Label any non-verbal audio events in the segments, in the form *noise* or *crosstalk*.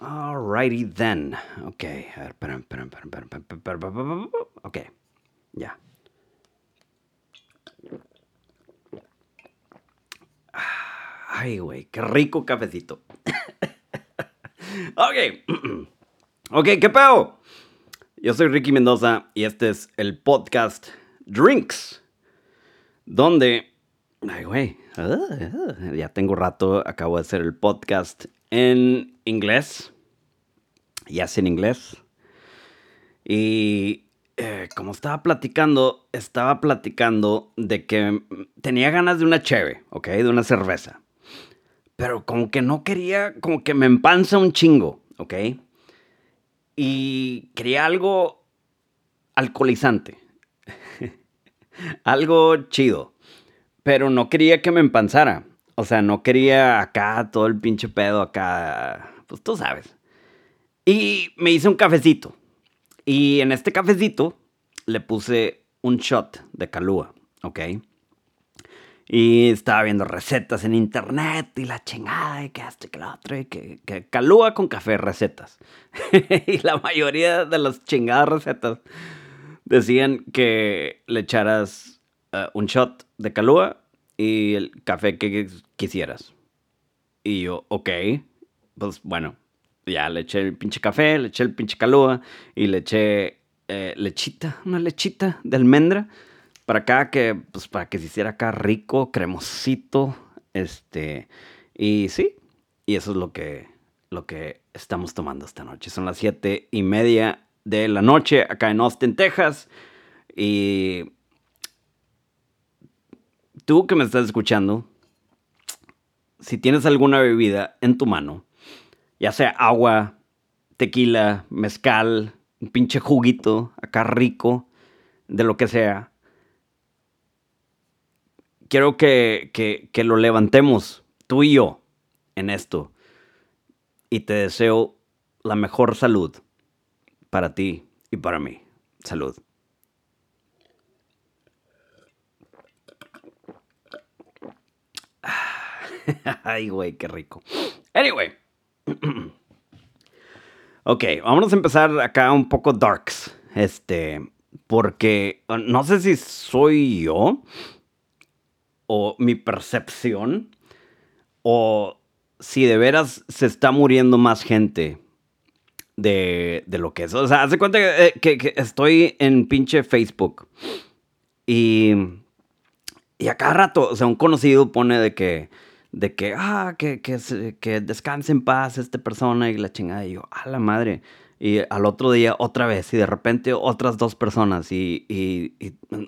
Alrighty then. Ok, a ver, esperen, esperen, esperen, Ok, ya. Ay, güey, qué rico cafecito. ok, ok, qué peo. Yo soy Ricky Mendoza y este es el podcast Drinks, donde... Ay, güey, ya tengo rato, acabo de hacer el podcast en inglés. Ya en inglés. Y eh, como estaba platicando, estaba platicando de que tenía ganas de una cheve, ¿ok? De una cerveza. Pero como que no quería, como que me empanza un chingo, ¿ok? Y quería algo alcoholizante. *laughs* algo chido. Pero no quería que me empanzara. O sea, no quería acá todo el pinche pedo acá. Pues tú sabes. Y me hice un cafecito. Y en este cafecito le puse un shot de calúa, ¿ok? Y estaba viendo recetas en internet y la chingada y que esto y que lo otro y que, que calúa con café recetas. *laughs* y la mayoría de las chingadas recetas decían que le echaras eh, un shot de calúa y el café que quisieras. Y yo, ok, pues bueno, ya le eché el pinche café, le eché el pinche calúa y le eché eh, lechita, una lechita de almendra para acá que, pues para que se hiciera acá rico, cremosito, este, y sí, y eso es lo que, lo que estamos tomando esta noche. Son las siete y media de la noche acá en Austin, Texas, y tú que me estás escuchando, si tienes alguna bebida en tu mano, ya sea agua, tequila, mezcal, un pinche juguito acá rico, de lo que sea, quiero que, que, que lo levantemos, tú y yo, en esto. Y te deseo la mejor salud para ti y para mí. Salud. *laughs* Ay, güey, qué rico. Anyway. *clears throat* ok, vamos a empezar acá un poco darks. Este, porque uh, no sé si soy yo o mi percepción o si de veras se está muriendo más gente de, de lo que es. O sea, hace cuenta eh, que estoy en pinche Facebook y, y a cada rato, o sea, un conocido pone de que, de que, ah, que, que, que descanse en paz esta persona y la chingada. Y yo, a la madre. Y al otro día otra vez y de repente otras dos personas. Y, y-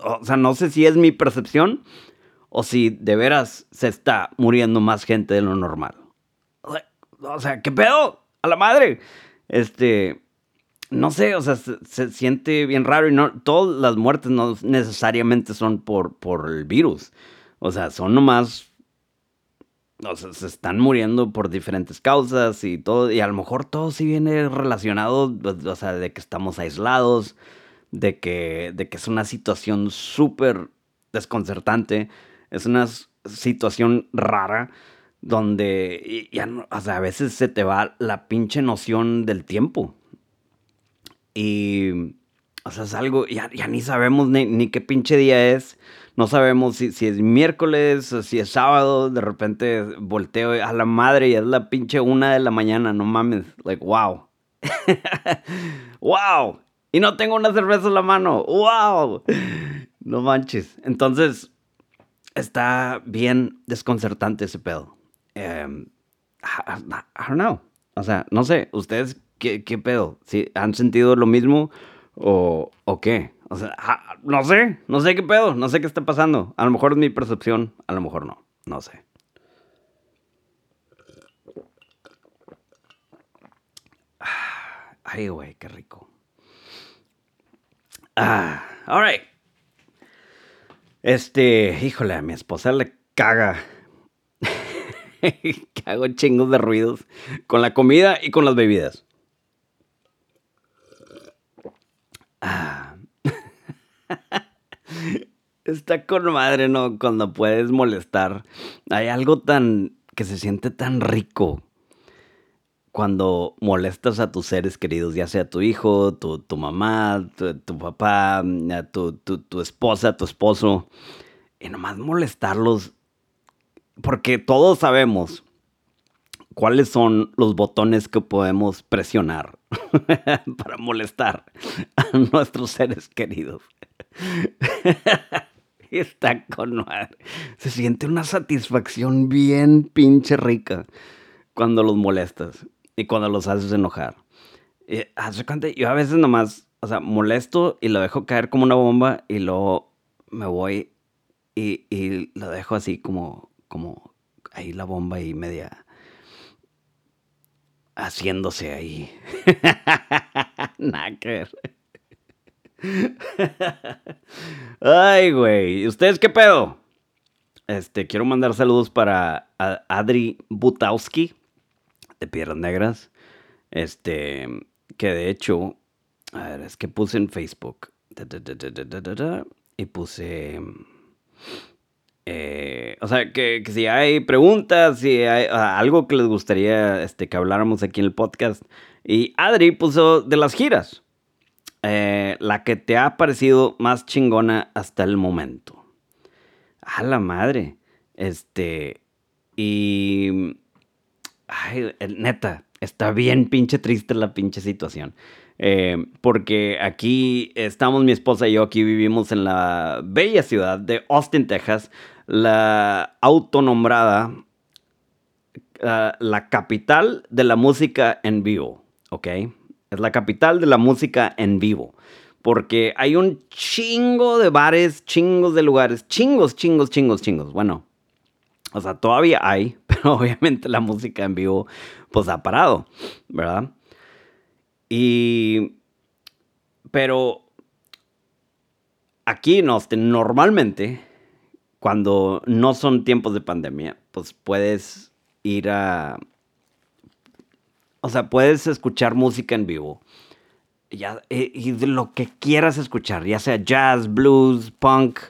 o sea, no sé si es mi percepción o si de veras se está muriendo más gente de lo normal. O sea, ¿qué pedo? A la madre. Este, no sé, o sea, se, se siente bien raro y no, todas las muertes no necesariamente son por, por el virus. O sea, son nomás, o sea, se están muriendo por diferentes causas y todo, y a lo mejor todo sí viene relacionado, pues, o sea, de que estamos aislados, de que, de que es una situación súper desconcertante, es una situación rara donde ya no- o sea, a veces se te va la pinche noción del tiempo. Y, o sea, es algo, ya, ya ni sabemos ni, ni qué pinche día es. No sabemos si, si es miércoles o si es sábado. De repente volteo a la madre y es la pinche una de la mañana. No mames. Like, wow. *laughs* wow. Y no tengo una cerveza en la mano. Wow. No manches. Entonces, está bien desconcertante ese pedo. Em, I, don't know. O sea, no sé, ¿ustedes qué, qué pedo? ¿Si han sentido lo mismo o, o qué? O sea, ah, no sé, no sé qué pedo, no sé qué está pasando. A lo mejor es mi percepción, a lo mejor no, no sé. Ah, Ay, güey, qué rico. Ah, all right. Este, híjole, a mi esposa le caga *laughs* que hago chingos de ruidos con la comida y con las bebidas. Ah. *laughs* Está con madre, ¿no? Cuando puedes molestar. Hay algo tan que se siente tan rico cuando molestas a tus seres queridos, ya sea tu hijo, tu, tu mamá, tu, papá, tu, tu, esposa, tu esposo, y nomás molestarlos, porque todos sabemos cuáles son los botones que podemos presionar *laughs* para molestar a nuestros seres queridos. *laughs* Está con madre. Se siente una satisfacción bien pinche rica cuando los molestas y cuando los haces enojar. Y, yo a veces nomás, o sea, molesto y lo dejo caer como una bomba y luego me voy y, y lo dejo así como, como ahí la bomba y media haciéndose ahí. *laughs* Nada Ay, güey. ¿Ustedes qué pedo? Este, quiero mandar saludos para Adri Butowski de Piedras Negras. Este, que de hecho, a ver, es que puse en Facebook. y puse. Eh, o sea, que, si hay preguntas, si hay algo que les gustaría este, que habláramos aquí en el podcast. Y Adri puso de las giras. Eh, la que te ha parecido más chingona hasta el momento. A la madre. Este. Y. Ay, neta, está bien pinche triste la pinche situación. Eh, porque aquí estamos mi esposa y yo, aquí vivimos en la bella ciudad de Austin, Texas, la autonombrada, uh, la capital de la música en vivo, ¿ok? Es la capital de la música en vivo. Porque hay un chingo de bares, chingos de lugares, chingos, chingos, chingos, chingos. Bueno, o sea, todavía hay, *laughs* pero obviamente la música en vivo pues ha parado, ¿verdad? Y... Pero aquí no, normalmente, cuando no son tiempos de pandemia, pues puedes ir a... O sea, puedes escuchar música en vivo. Ya, eh, y de lo que quieras escuchar, ya sea jazz, blues, punk,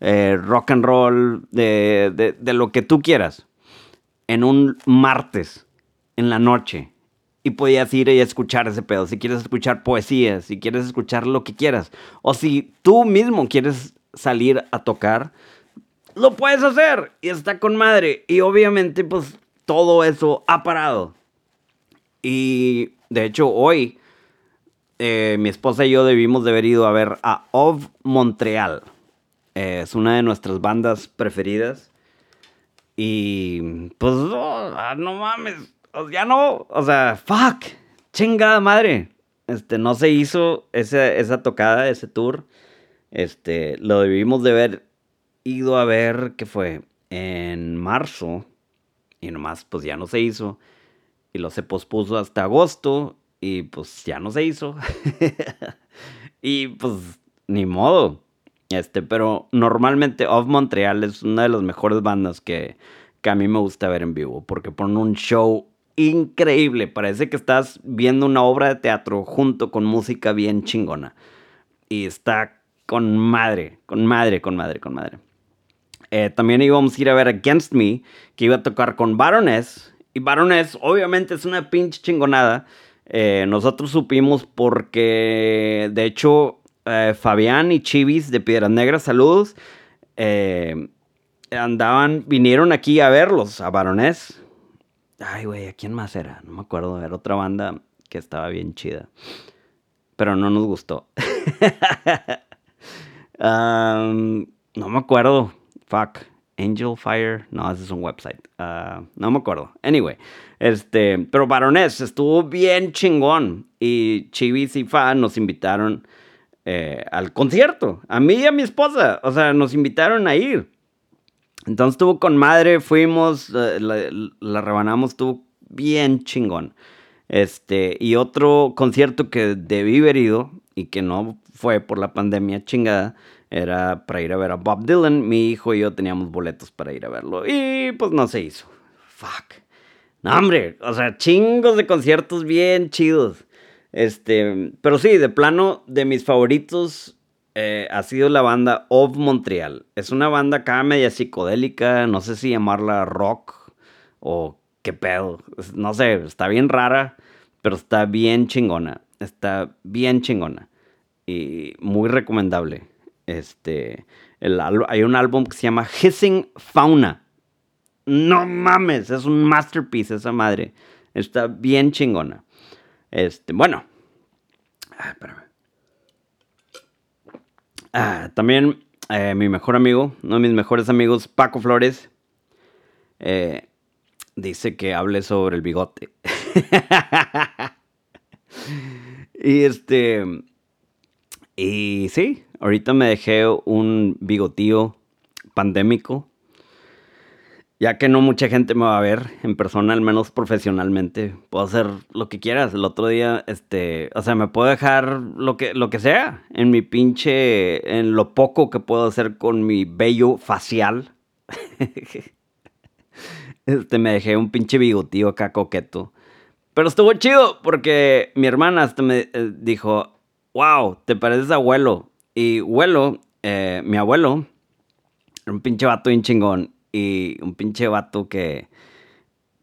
eh, rock and roll, de, lo que tú quieras, en un martes, en la noche. Y podías ir y escuchar ese pedo. Si quieres escuchar poesía, si quieres escuchar lo que quieras. O si tú mismo quieres salir a tocar, lo puedes hacer. Y está con madre. Y obviamente, pues todo eso ha parado. Y de hecho, hoy eh, mi esposa y yo debimos de haber ido a ver a Of Montreal es una de nuestras bandas preferidas. Y pues no, ah, no mames, ya no, o sea, fuck, chingada madre. Este, no se hizo esa, esa tocada, ese tour. Este, lo debimos de haber ido a ver, que fue en marzo. Y nomás, pues ya no se hizo. Y lo se pospuso hasta agosto. Y pues ya no se hizo. *laughs* y pues, ni modo. Este, pero normalmente Off Montreal es una de las mejores bandas que, que a mí me gusta ver en vivo, porque ponen un show increíble. Parece que estás viendo una obra de teatro junto con música bien chingona. Y está con madre, con madre, con madre, con madre. Eh, también íbamos a ir a ver Against Me, que iba a tocar con Baroness. Y Baroness, obviamente, es una pinche chingonada. Eh, nosotros supimos porque, de hecho, eh, Fabián y Chivis de Piedras Negras, saludos. Andaban, vinieron aquí a verlos, a Baronés. Ay, güey, ¿a quién más era? No me acuerdo. Era otra banda que estaba bien chida. Pero no nos gustó. *laughs* no me acuerdo. Fuck. Angel Fire. No, ese es un website. Ah, no me acuerdo. Anyway. Este. Pero Baronés estuvo bien chingón. Y Chivis y Fa nos invitaron eh, al concierto. A mí y a mi esposa. O sea, nos invitaron a ir. Entonces estuvo con madre, fuimos, eh, la, rebanamos, estuvo bien chingón. Este, y otro concierto que debí haber ido y que no fue por la pandemia chingada, era para ir a ver a Bob Dylan. Mi hijo y yo teníamos boletos para ir a verlo y pues no se hizo. Fuck. No, hombre, o sea, chingos de conciertos bien chidos. Este, pero sí, de plano, de mis favoritos eh, ha sido la banda Of Montreal. Es una banda acá media psicodélica, no sé si llamarla rock o qué pedo. No sé, está bien rara, pero está bien chingona. Está bien chingona. Y muy recomendable. Este, el, hay un álbum que se llama Hissing Fauna. No mames, es un masterpiece esa madre. Está bien chingona. Este, bueno. Ah, espérame. Ah, también eh, mi mejor amigo, uno de mis mejores amigos, Paco Flores, eh, dice que hable sobre el bigote. *laughs* y este. Y sí, ahorita me dejé un bigotío pandémico. Ya que no mucha gente me va a ver en persona, al menos profesionalmente. Puedo hacer lo que quieras. El otro día, este, o sea, me puedo dejar lo que, lo que sea en mi pinche, en lo poco que puedo hacer con mi vello facial. *laughs* Este, me dejé un pinche bigotío acá coqueto. Pero estuvo chido porque mi hermana hasta me eh, dijo, wow, te pareces abuelo. Y abuelo, eh, mi abuelo, un pinche vato bien chingón. Y un pinche vato que,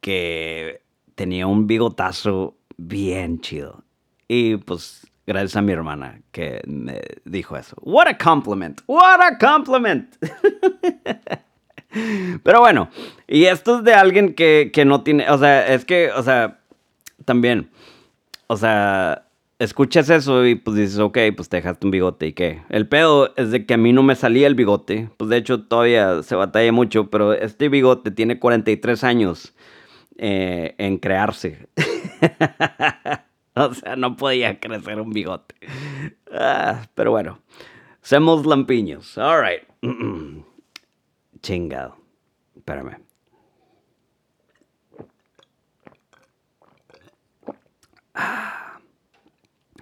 que tenía un bigotazo bien chido. Y pues gracias a mi hermana que me dijo eso. What a compliment. What a compliment. *laughs* Pero bueno, y esto es de alguien que, no tiene, o sea, es que, o sea, también, o sea, escuchas eso y pues dices, ok, pues te dejaste un bigote y qué. El pedo es de que a mí no me salía el bigote, pues de hecho todavía se batalla mucho, pero este bigote tiene 43 años eh, en crearse. *laughs* o sea, no podía crecer un bigote. Ah, pero bueno, somos lampiños. All right. *clears throat* Chingado. Espérame.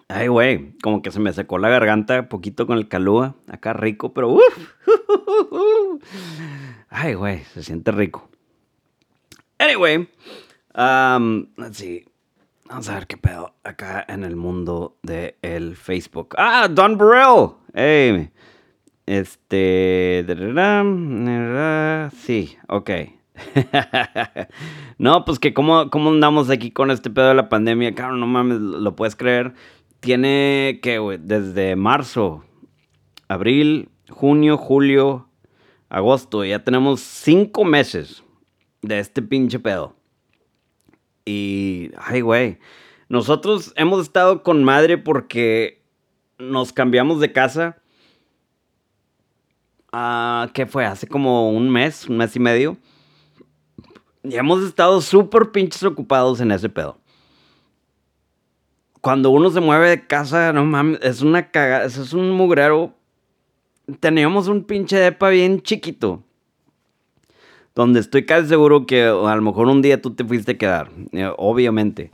Ay, güey, como que se me secó la garganta poquito con el calúa. Acá rico, pero uff. *laughs* Ay, güey, se siente rico. Anyway, um, let's see. Vamos a ver qué pedo acá en el mundo del el Facebook. Ah, Don Burrell. Hey, este. Sí, ok. *laughs* no, pues que cómo, cómo andamos aquí con este pedo de la pandemia, cabrón, no mames, lo puedes creer. Tiene que, güey, desde marzo, abril, junio, julio, agosto, ya tenemos cinco meses de este pinche pedo. Y, ay, güey, nosotros hemos estado con madre porque nos cambiamos de casa Ah, ¿Qué fue? Hace como un mes, un mes y medio. Y hemos estado súper pinches ocupados en ese pedo. Cuando uno se mueve de casa, no mames, es una cagada, es un mugrero. Teníamos un pinche depa bien chiquito. Donde estoy casi seguro que a lo mejor un día tú te fuiste a quedar. Eh, obviamente.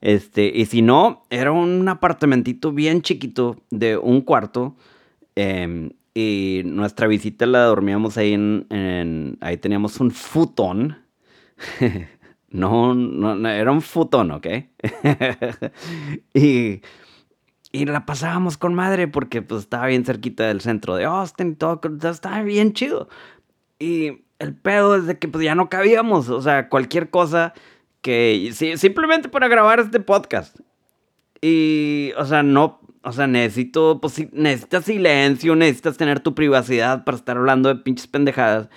Este, y si no, era un apartamentito bien chiquito de un cuarto. Eh, y nuestra visita la dormíamos ahí en, ahí teníamos un futón. *laughs* no, no, era un futón, ¿ok? *laughs* y, y la pasábamos con madre porque pues estaba bien cerquita del centro de Austin y todo, estaba bien chido. Y el pedo es que pues ya no cabíamos, o sea, cualquier cosa que, simplemente para grabar este podcast. Y, o sea, no, o sea, necesito, pues necesitas silencio, necesitas tener tu privacidad para estar hablando de pinches pendejadas.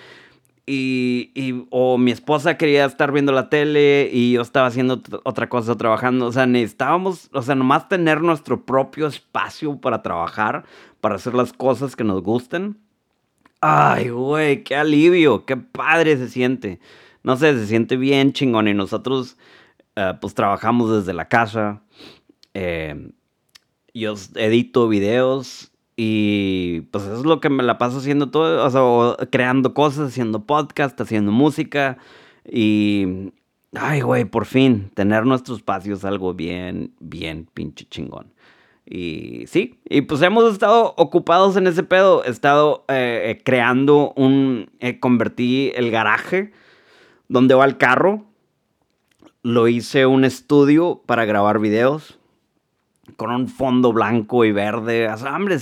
Y, o mi esposa quería estar viendo la tele y yo estaba haciendo otra cosa, trabajando. O sea, necesitábamos, o sea, nomás tener nuestro propio espacio para trabajar, para hacer las cosas que nos gusten. Ay, güey, qué alivio, qué padre se siente. No sé, se siente bien chingón y nosotros, eh, pues trabajamos desde la casa. Eh, yo edito videos y pues eso es lo que me la paso haciendo todo, o sea, creando cosas, haciendo podcast, haciendo música y... Ay, güey, por fin, tener nuestro espacio es algo bien, bien pinche chingón. Y sí, y pues hemos estado ocupados en ese pedo. He estado eh, eh, creando un... Eh, convertí el garaje donde va el carro. Lo hice un estudio para grabar videos con un fondo blanco y verde. O sea, hombre,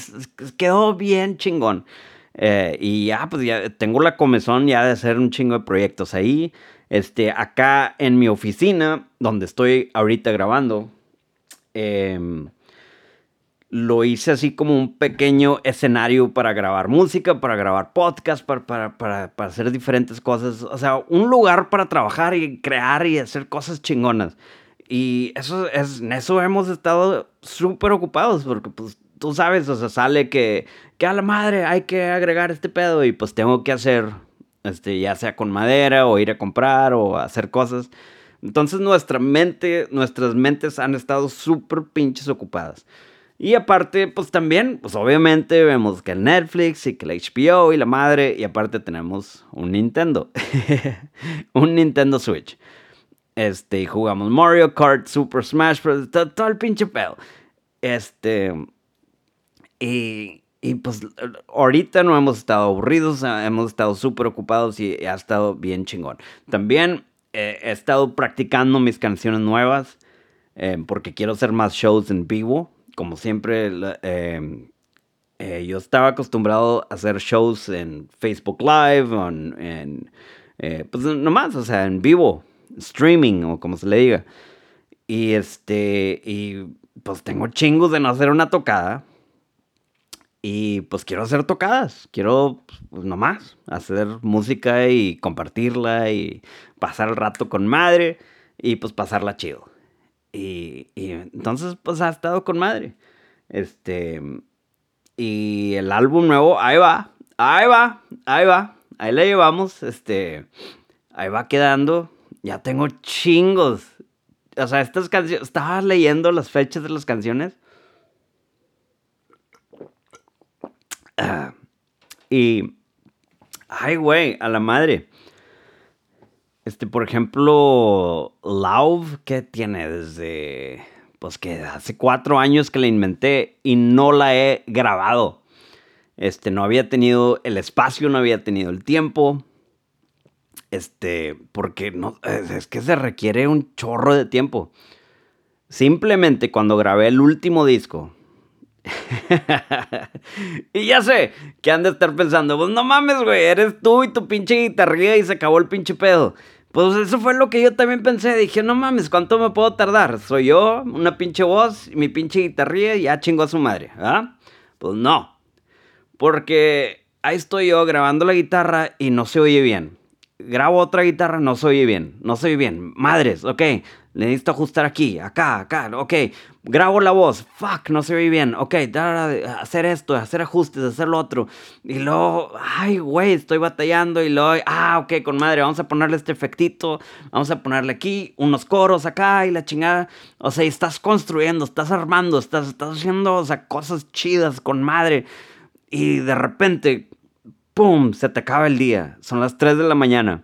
quedó bien chingón. Eh, y ya, pues ya tengo la comezón ya de hacer un chingo de proyectos ahí. Este, acá en mi oficina, donde estoy ahorita grabando, em, lo hice así como un pequeño escenario para grabar música, para grabar podcast, para, para, para, para, hacer diferentes cosas. O sea, un lugar para trabajar y crear y hacer cosas chingonas. Y eso es, en eso hemos estado súper ocupados porque pues tú sabes, o sea, sale que, que a la madre hay que agregar este pedo y pues tengo que hacer, este, ya sea con madera o ir a comprar o hacer cosas. Entonces nuestra mente, nuestras mentes han estado súper pinches ocupadas. Y aparte, pues también, pues obviamente vemos que el Netflix y que el HBO y la madre, y aparte tenemos un Nintendo, *laughs* un Nintendo Switch. Este, jugamos Mario Kart, Super Smash Bros., todo, el pinche pedo. Este, y, y pues ahorita no hemos estado aburridos, hemos estado súper ocupados y ha estado bien chingón. También eh, he estado practicando mis canciones nuevas eh, porque quiero hacer más shows en vivo como siempre, em, eh, yo estaba acostumbrado a hacer shows en Facebook Live, en, eh, pues nomás, o sea, en vivo, streaming o como se le diga. Y este, y pues tengo chingos de no hacer una tocada. Y pues quiero hacer tocadas, quiero pues nomás hacer música y compartirla y pasar el rato con madre y pues pasarla chido. Y, entonces, pues ha estado con madre. Este. Y el álbum nuevo, ahí va, ahí va, ahí va, ahí la llevamos. Este. Ahí va quedando. Ya tengo chingos. O sea, estas canciones. Estaba leyendo las fechas de las canciones. y. Ay, güey, a la madre. Este, por ejemplo, Love, ¿qué tiene desde, pues que hace cuatro años que la inventé y no la he grabado. Este, no había tenido el espacio, no había tenido el tiempo. Este, porque no, es, que se requiere un chorro de tiempo. Simplemente cuando grabé el último disco, *laughs* y ya sé que han de estar pensando, pues no mames, güey, eres tú y tu pinche guitarrilla y se acabó el pinche pedo. Pues eso fue lo que yo también pensé. Dije, no mames, ¿cuánto me puedo tardar? Soy yo, una pinche voz, mi pinche guitarrilla y ya chingo a su madre, ¿ah? Pues no. Porque ahí estoy yo grabando la guitarra y no se oye bien. Grabo otra guitarra, no se oye bien. No se oye bien. Madres, ok necesito ajustar aquí, acá, acá, ok, grabo la voz, fuck, no se oye bien, ok, hacer esto, hacer ajustes, hacer lo otro, y luego, ay, güey, estoy batallando, y luego, ah, ok, con madre, vamos a ponerle este efectito, vamos a ponerle aquí unos coros acá y la chingada, o sea, estás construyendo, estás armando, estás, estás haciendo, o sea, cosas chidas con madre, y de repente, ¡pum!, se te acaba el día, son las 3 de la mañana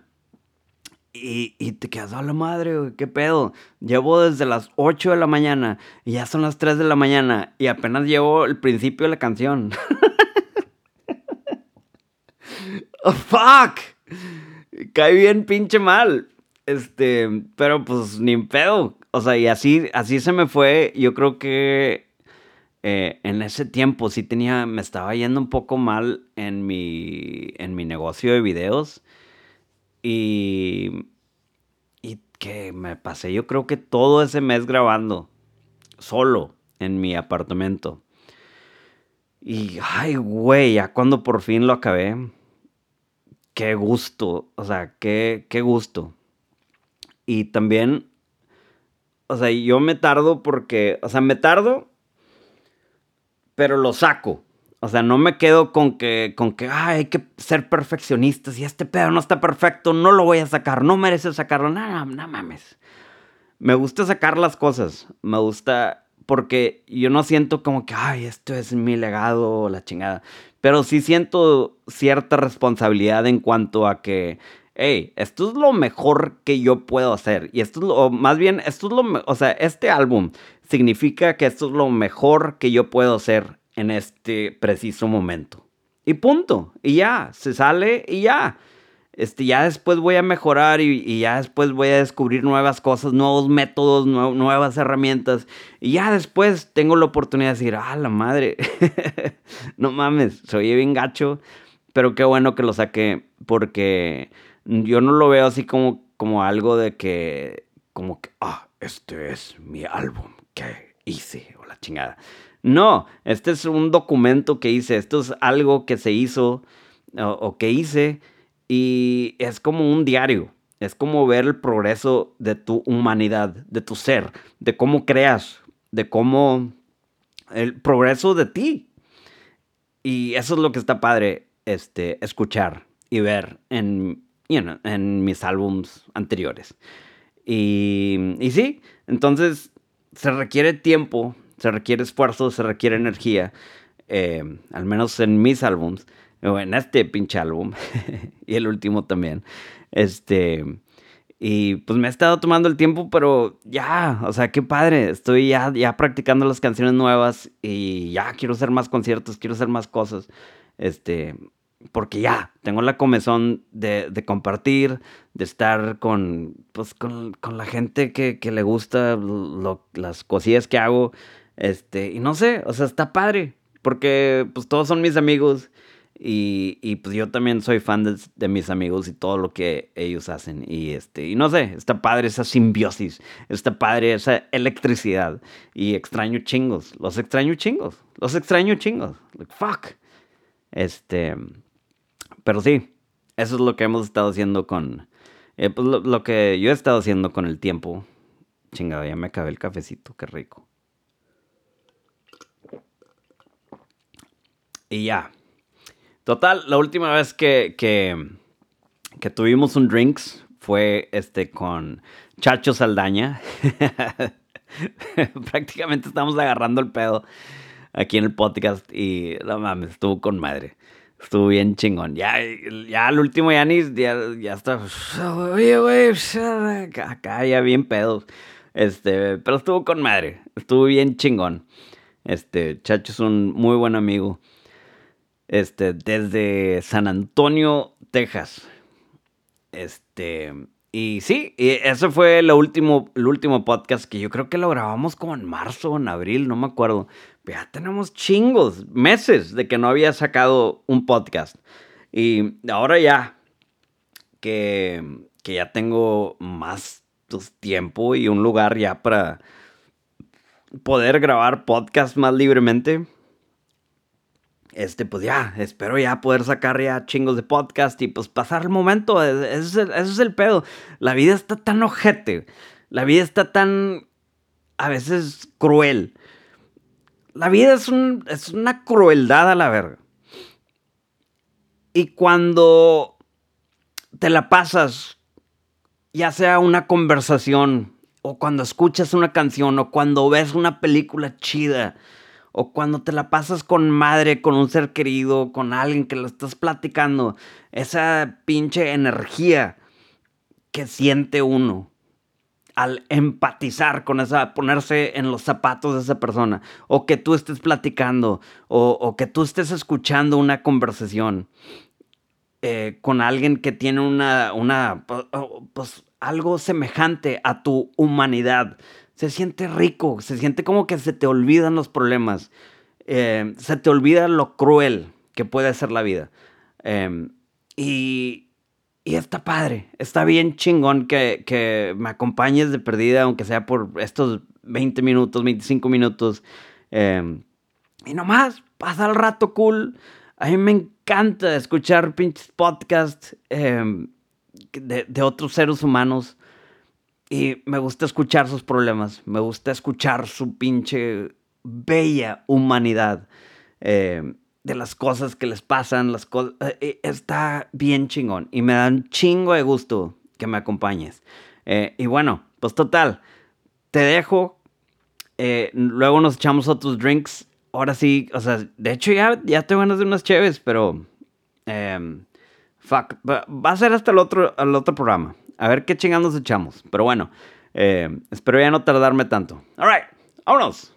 y, te quedas a la madre, ¿qué pedo? Llevo desde las 8 de la mañana y ya son las 3 de la mañana y apenas llevo el principio de la canción. *laughs* oh, fuck. Cae bien pinche mal. Este, pero pues ni pedo. O sea, y así, así se me fue. Yo creo que eh, en ese tiempo sí tenía, me estaba yendo un poco mal en mi, en mi negocio de videos. Y, y que me pasé yo creo que todo ese mes grabando, solo, en mi apartamento. Y, ay, güey, ya cuando por fin lo acabé, qué gusto, o sea, qué, qué gusto. Y también, o sea, yo me tardo porque, o sea, me tardo, pero lo saco. O sea, no me quedo con que, con que hay que ser perfeccionistas y este pedo no está perfecto, no lo voy a sacar, no merece sacarlo. No, no, mames. Me gusta sacar las cosas. Me gusta porque yo no siento como que, ay, esto es mi legado, la chingada. Pero sí siento cierta responsabilidad en cuanto a que, hey, esto es lo mejor que yo puedo hacer. Y esto es lo, más bien, esto es lo, o sea, este álbum significa que esto es lo mejor que yo puedo hacer en este preciso momento. Y punto. Y ya, se sale y ya. Este, ya después voy a mejorar y, ya después voy a descubrir nuevas cosas, nuevos métodos, nuevas herramientas. Y ya después tengo la oportunidad de decir, ah, la madre, *laughs* no mames, soy bien gacho, pero qué bueno que lo saqué porque yo no lo veo así como como algo de que, como que, ah, este es mi álbum que hice, o la chingada. No, este es un documento que hice, esto es algo que se hizo o, que hice y es como un diario. Es como ver el progreso de tu humanidad, de tu ser, de cómo creas, de cómo el progreso de ti. Y eso es lo que está padre este, escuchar y ver en, en mis álbums anteriores. Y, y sí, entonces se requiere tiempo se requiere esfuerzo, se requiere energía, eh, al menos en mis álbums, o en este pinche álbum, *laughs* y el último también, este, y pues me he estado tomando el tiempo, pero ya, o sea, qué padre, estoy ya, ya practicando las canciones nuevas y ya quiero hacer más conciertos, quiero hacer más cosas, este, porque ya tengo la comezón de, compartir, de estar con, pues, con, la gente que, le gusta las cosillas que hago. Este, y no sé, o sea, está padre, porque pues todos son mis amigos y, y pues yo también soy fan de, mis amigos y todo lo que ellos hacen. Y este, y no sé, está padre esa simbiosis, está padre esa electricidad y extraño chingos, los extraño chingos, los extraño chingos, fuck. Este, pero sí, eso es lo que hemos estado haciendo con, eh, pues lo, que yo he estado haciendo con el tiempo. Chingado, ya me acabé el cafecito, qué rico. Y ya. Total, la última vez que, que, que tuvimos un drinks fue este con Chacho Saldaña. *laughs* Prácticamente estamos agarrando el pedo aquí en el podcast y no mames, estuvo con madre. Estuvo bien chingón. Ya, ya al último ya ni, ya, ya está. Oye, güey, acá ya bien pedo. Este, pero estuvo con madre. Estuvo bien chingón. Este, Chacho es un muy buen amigo este, desde San Antonio, Texas. Este, y sí, ese fue el último, el último podcast que yo creo que lo grabamos como en marzo o en abril, no me acuerdo. ya tenemos chingos, meses de que no había sacado un podcast. Y ahora ya, que, que ya tengo más pues, tiempo y un lugar ya para poder grabar podcast más libremente este, pues ya, espero ya poder sacar ya chingos de podcast y pues pasar el momento. Eso es el, pedo. La vida está tan ojete. La vida está tan, a veces, cruel. La vida es, un, es una crueldad a la verga. Y cuando te la pasas, ya sea una conversación, o cuando escuchas una canción, o cuando ves una película chida, o cuando te la pasas con madre, con un ser querido, con alguien que lo estás platicando, esa pinche energía que siente uno al empatizar con esa, ponerse en los zapatos de esa persona, o que tú estés platicando, o, que tú estés escuchando una conversación eh, con alguien que tiene una, una, pues algo semejante a tu humanidad, se siente rico, se siente como que se te olvidan los problemas, eh, se te olvida lo cruel que puede ser la vida. Em, y, y, está padre, está bien chingón que, que, me acompañes de perdida, aunque sea por estos 20 minutos, 25 minutos. Em, y nomás, pasa el rato cool. A mí me encanta escuchar pinches podcasts em, de, de otros seres humanos. Y me gusta escuchar sus problemas, me gusta escuchar su pinche bella humanidad eh, de las cosas que les pasan, las cosas... Eh, eh, está bien chingón y me da un chingo de gusto que me acompañes. y bueno, pues total, te dejo, luego nos echamos otros drinks. Ahora sí, o sea, de hecho ya, ya te van a unas chéves, pero... Em, fuck, va a ser hasta el otro, el otro programa. A ver qué chingados echamos. Pero bueno, eh, espero ya no tardarme tanto. Alright, vámonos.